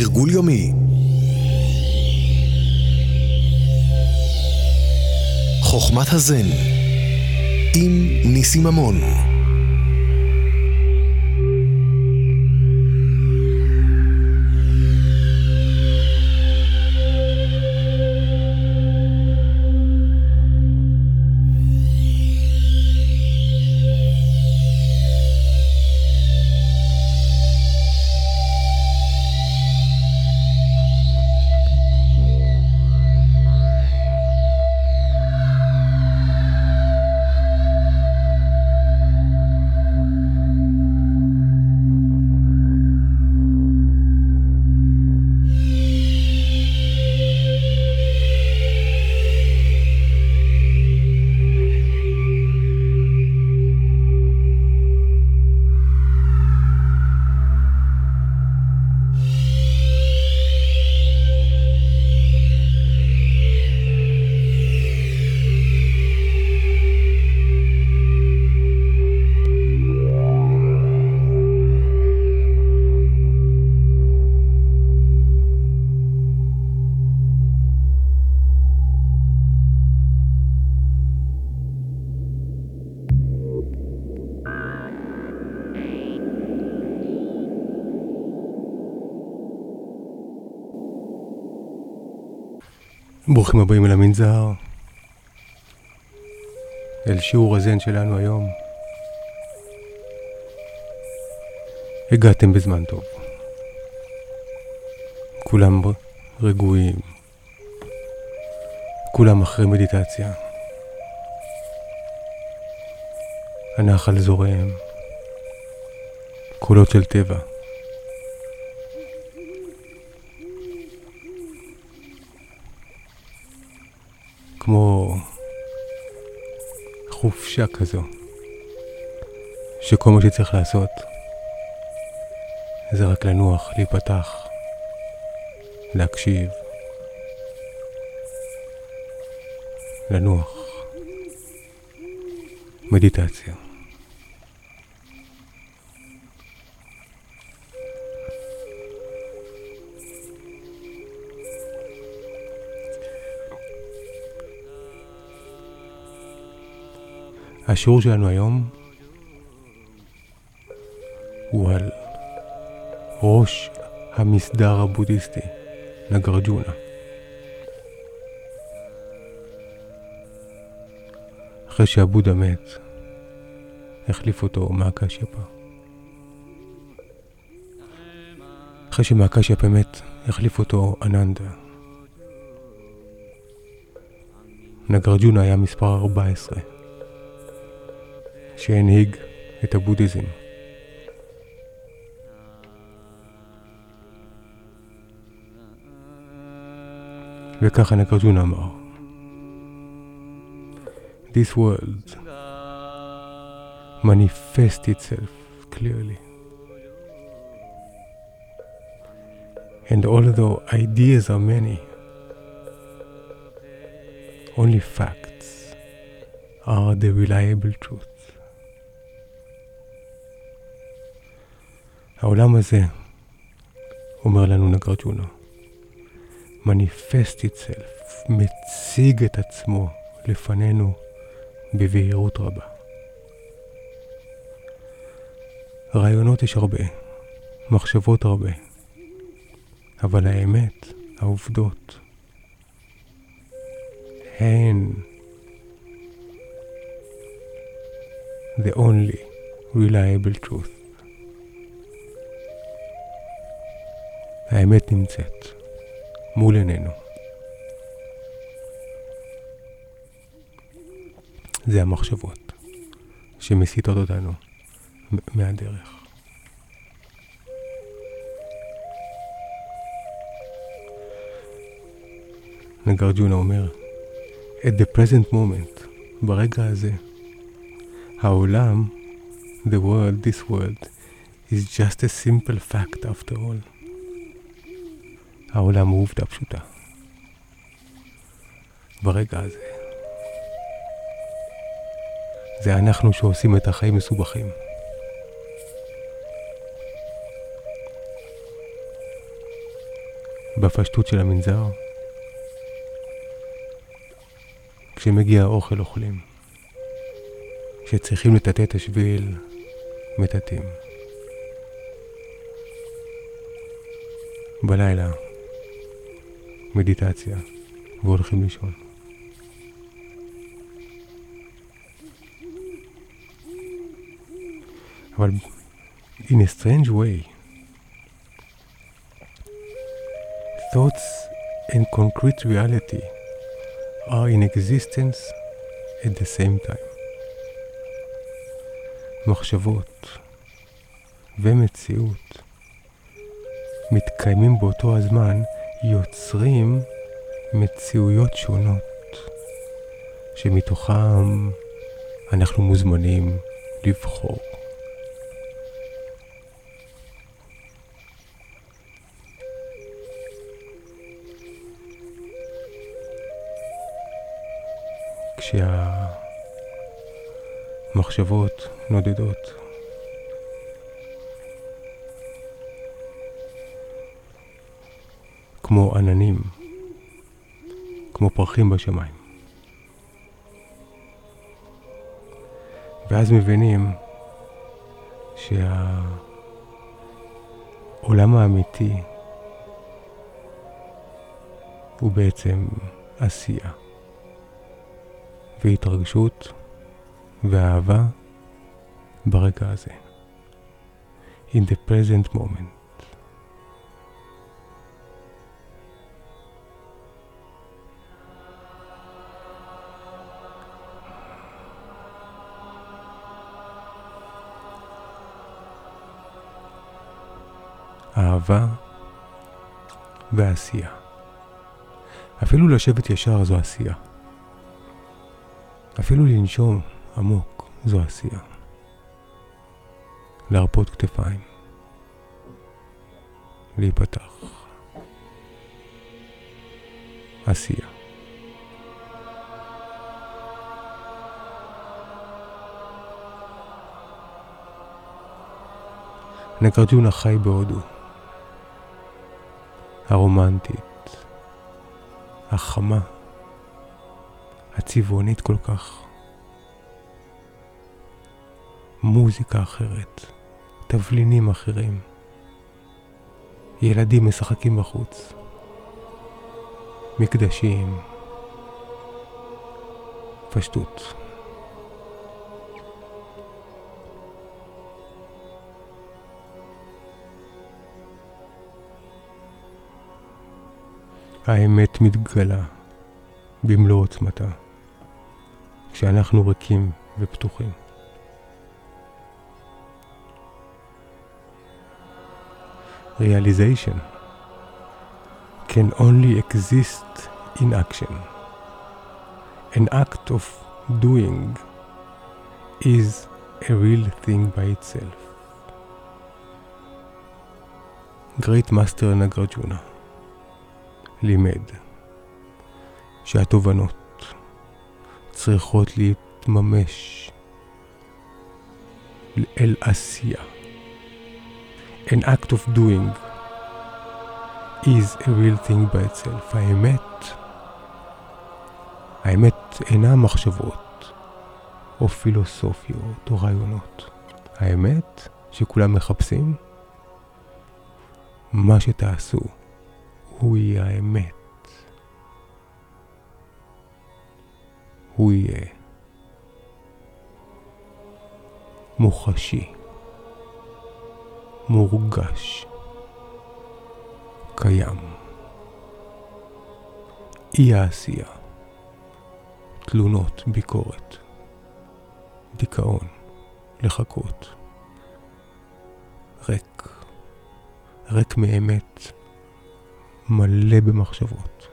תרגול יומי. חוכמת הזן עם ניסי ממון ברוכים הבאים אל המנזר, אל שיעור הזן שלנו היום. הגעתם בזמן טוב. כולם רגועים, כולם אחרי מדיטציה. הנחל זורם, קולות של טבע. כמו חופשה כזו, שכל מה שצריך לעשות זה רק לנוח, להיפתח, להקשיב, לנוח, מדיטציה. השיעור שלנו היום הוא על ראש המסדר הבודהיסטי, נגרג'ונה. אחרי שהבודה מת, החליף אותו מאקשיאפה. אחרי שמאקשיאפה מת, החליף אותו אננדה. נגרג'ונה היה מספר 14. שהנהיג את הבודהיזם. וככה נקרג'ונה אמר This world manifests itself clearly. And although ideas are many, only facts are the reliable truth. העולם הזה, אומר לנו נגרג'ונה, מניפסט איטסלף, מציג את עצמו לפנינו בבהירות רבה. רעיונות יש הרבה, מחשבות הרבה, אבל האמת, העובדות, הן the only reliable truth. האמת נמצאת מול עינינו. זה המחשבות שמסיתות אותנו מהדרך. נגרג'ונה אומר, at the present moment, ברגע הזה, העולם, the world, this world, is just a simple fact after all. העולם הוא עובדה פשוטה. ברגע הזה. זה אנחנו שעושים את החיים מסובכים. בפשטות של המנזר. כשמגיע האוכל אוכלים. כשצריכים לטאטא את השביל, מטאטאים. בלילה, מדיטציה, והולכים לישון. אבל in a strange way, thoughts and concrete reality are in existence at the same time. מחשבות ומציאות מתקיימים באותו הזמן, יוצרים מציאויות שונות, שמתוכם אנחנו מוזמנים לבחור. כשהמחשבות נודדות. כמו עננים, כמו פרחים בשמיים. ואז מבינים שהעולם האמיתי הוא בעצם עשייה. והתרגשות ואהבה ברגע הזה. In the present moment. אהבה ועשייה. אפילו לשבת ישר זו עשייה. אפילו לנשום עמוק זו עשייה. להרפות כתפיים. להיפתח. עשייה. נגרג'ונה חי בהודו. הרומנטית, החמה. הצבעונית כל כך. מוזיקה אחרת, תבלינים אחרים. ילדים משחקים בחוץ. מקדשים. פשטות. האמת מתגלה במלוא עוצמתה. כשאנחנו ריקים ופתוחים. Realization can only exist in action. An act of doing is a real thing by itself. Great Master Nagarjuna לימד שהתובנות צריכות להתממש אל עשייה. An act of doing is a real thing by itself. האמת, האמת אינה מחשבות או פילוסופיות או רעיונות. האמת שכולם מחפשים, מה שתעשו הוא יהיה האמת. הוא יהיה מוחשי, מורגש, קיים. אי העשייה, תלונות, ביקורת, דיכאון, לחכות, ריק, ריק מאמת, מלא במחשבות.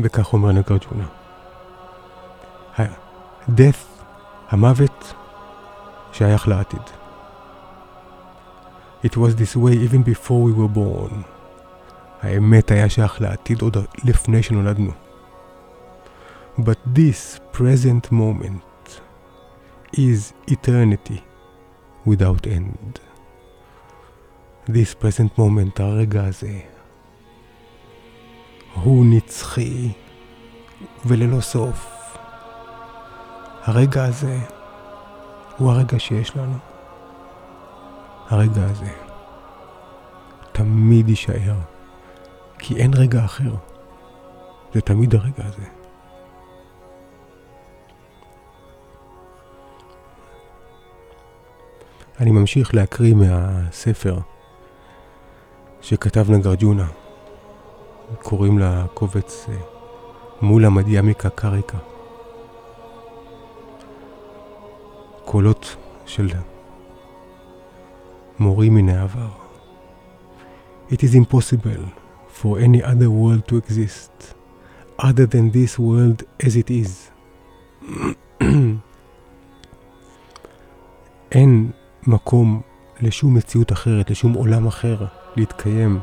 וכך אומר נגרג'ונה. death, המוות, שייך לעתיד. It was this way even before we were born. האמת היה שייך לעתיד עוד לפני שנולדנו. But this present moment is eternity without end. This present moment, הרגע הזה, הוא נצחי וללא סוף. הרגע הזה הוא הרגע שיש לנו. הרגע הזה תמיד יישאר, כי אין רגע אחר. זה תמיד הרגע הזה. אני ממשיך להקריא מהספר שכתב נגרג'ונה. קוראים לקובץ אה, מול המדיאמיקה קריקה. קולות של מורים מן העבר. It is impossible for any other world to exist other than this world as it is. אין מקום לשום מציאות אחרת, לשום עולם אחר להתקיים.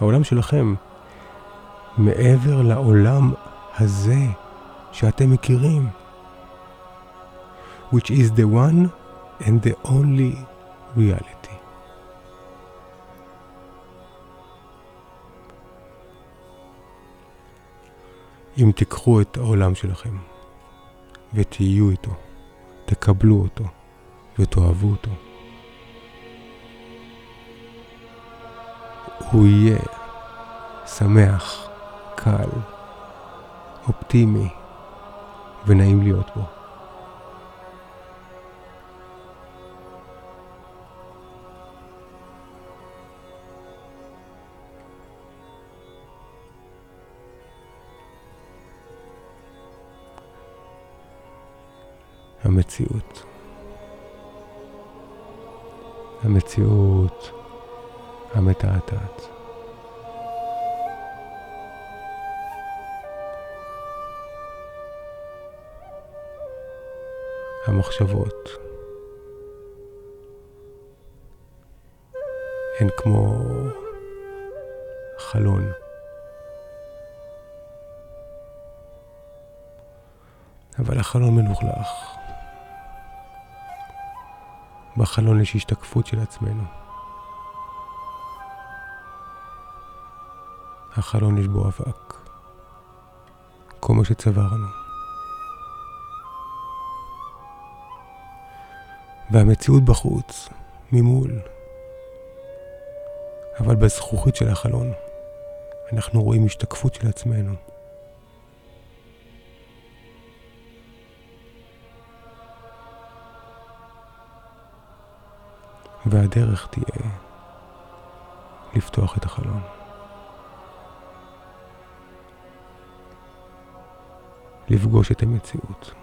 העולם שלכם, מעבר לעולם הזה שאתם מכירים. which is the one and the only reality. אם תיקחו את העולם שלכם ותהיו איתו, תקבלו אותו ותאהבו אותו, הוא יהיה שמח, קל, אופטימי ונעים להיות בו. המציאות. המציאות המתעתעת. המחשבות הן כמו חלון. אבל החלון מלוכלך. בחלון יש השתקפות של עצמנו. החלון יש בו אבק, כל מה שצברנו. והמציאות בחוץ, ממול. אבל בזכוכית של החלון אנחנו רואים השתקפות של עצמנו. והדרך תהיה לפתוח את החלון. לפגוש את המציאות.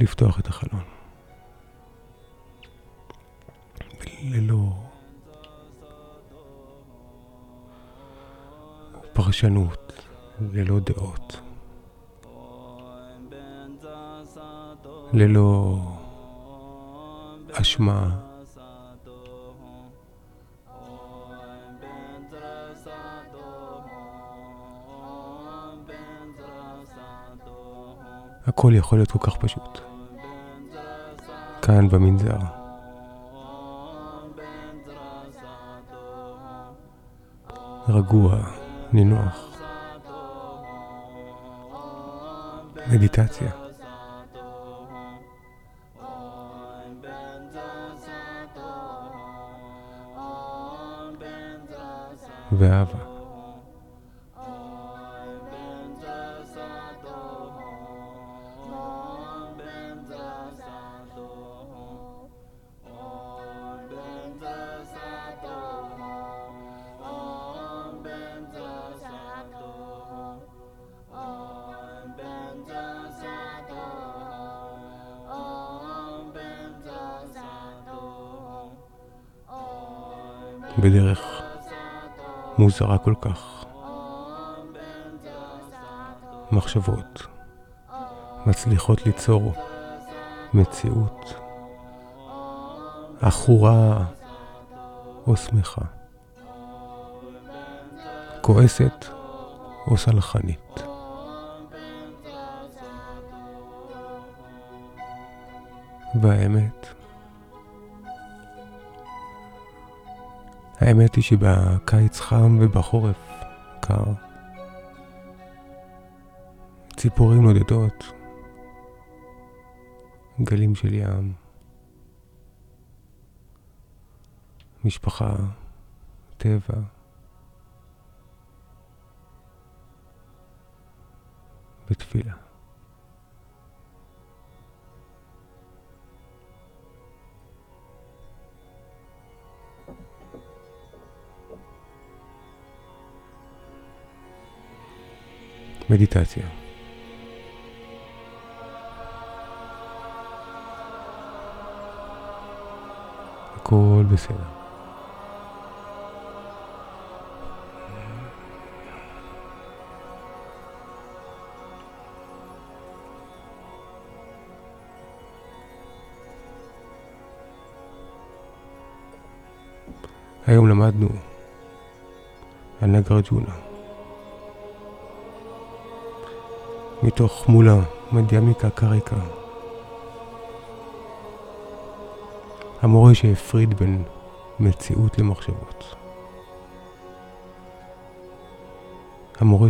לפתוח את החלון. ללא פרשנות, ללא דעות. ללא אשמה. הכל יכול להיות כל כך פשוט. כאן במנזר. רגוע, נינוח. מדיטציה. ואהבה. בדרך מוזרה כל כך. מחשבות מצליחות ליצור מציאות עכורה או שמחה, כועסת או סלחנית. והאמת, האמת היא שבקיץ חם ובחורף קר. ציפורים נודדות, גלים של ים, משפחה, טבע. ותפילה. מדיטציה. הכל בסדר. היום למדנו על נגרג'ונה. מתוך מולה מדיימיקה קריקה. המורה שהפריד בין מציאות למחשבות. המורה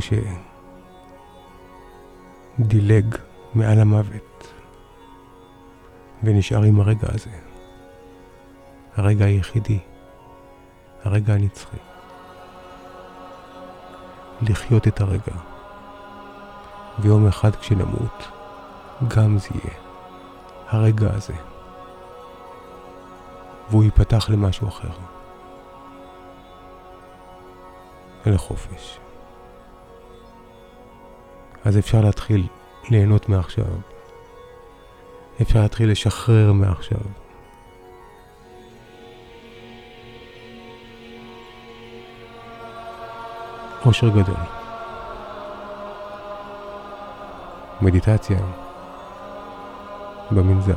שדילג מעל המוות ונשאר עם הרגע הזה. הרגע היחידי, הרגע הנצחי. לחיות את הרגע. ויום אחד כשנמות, גם זה יהיה הרגע הזה. והוא ייפתח למשהו אחר. ולחופש. אז אפשר להתחיל ליהנות מעכשיו. אפשר להתחיל לשחרר מעכשיו. אושר גדול. מדיטציה במנזר.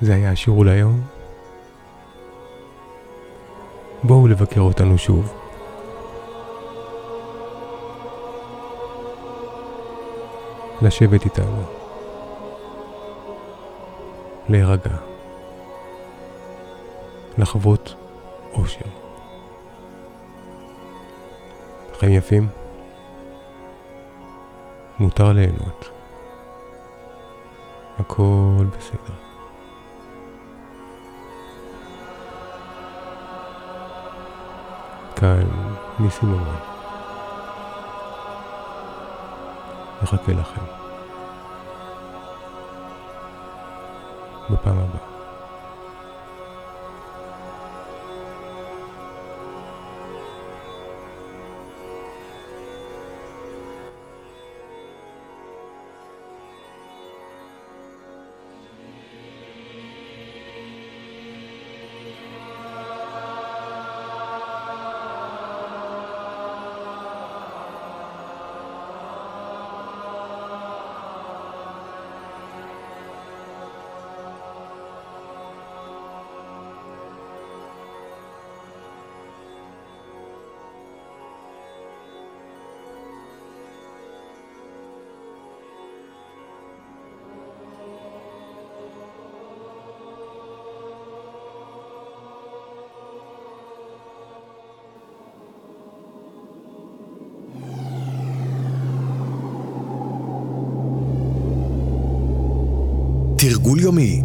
זה היה השיעור להיום. בואו לבקר אותנו שוב. לשבת איתנו. להירגע. לחוות אושר. חיים יפים? מותר ליהנות. הכל בסדר. כאן ניסים ממון. מחכה לכם. Bye bye. תרגול יומי.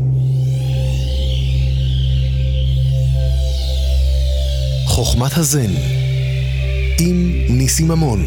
חוכמת הזן עם ניסים ממון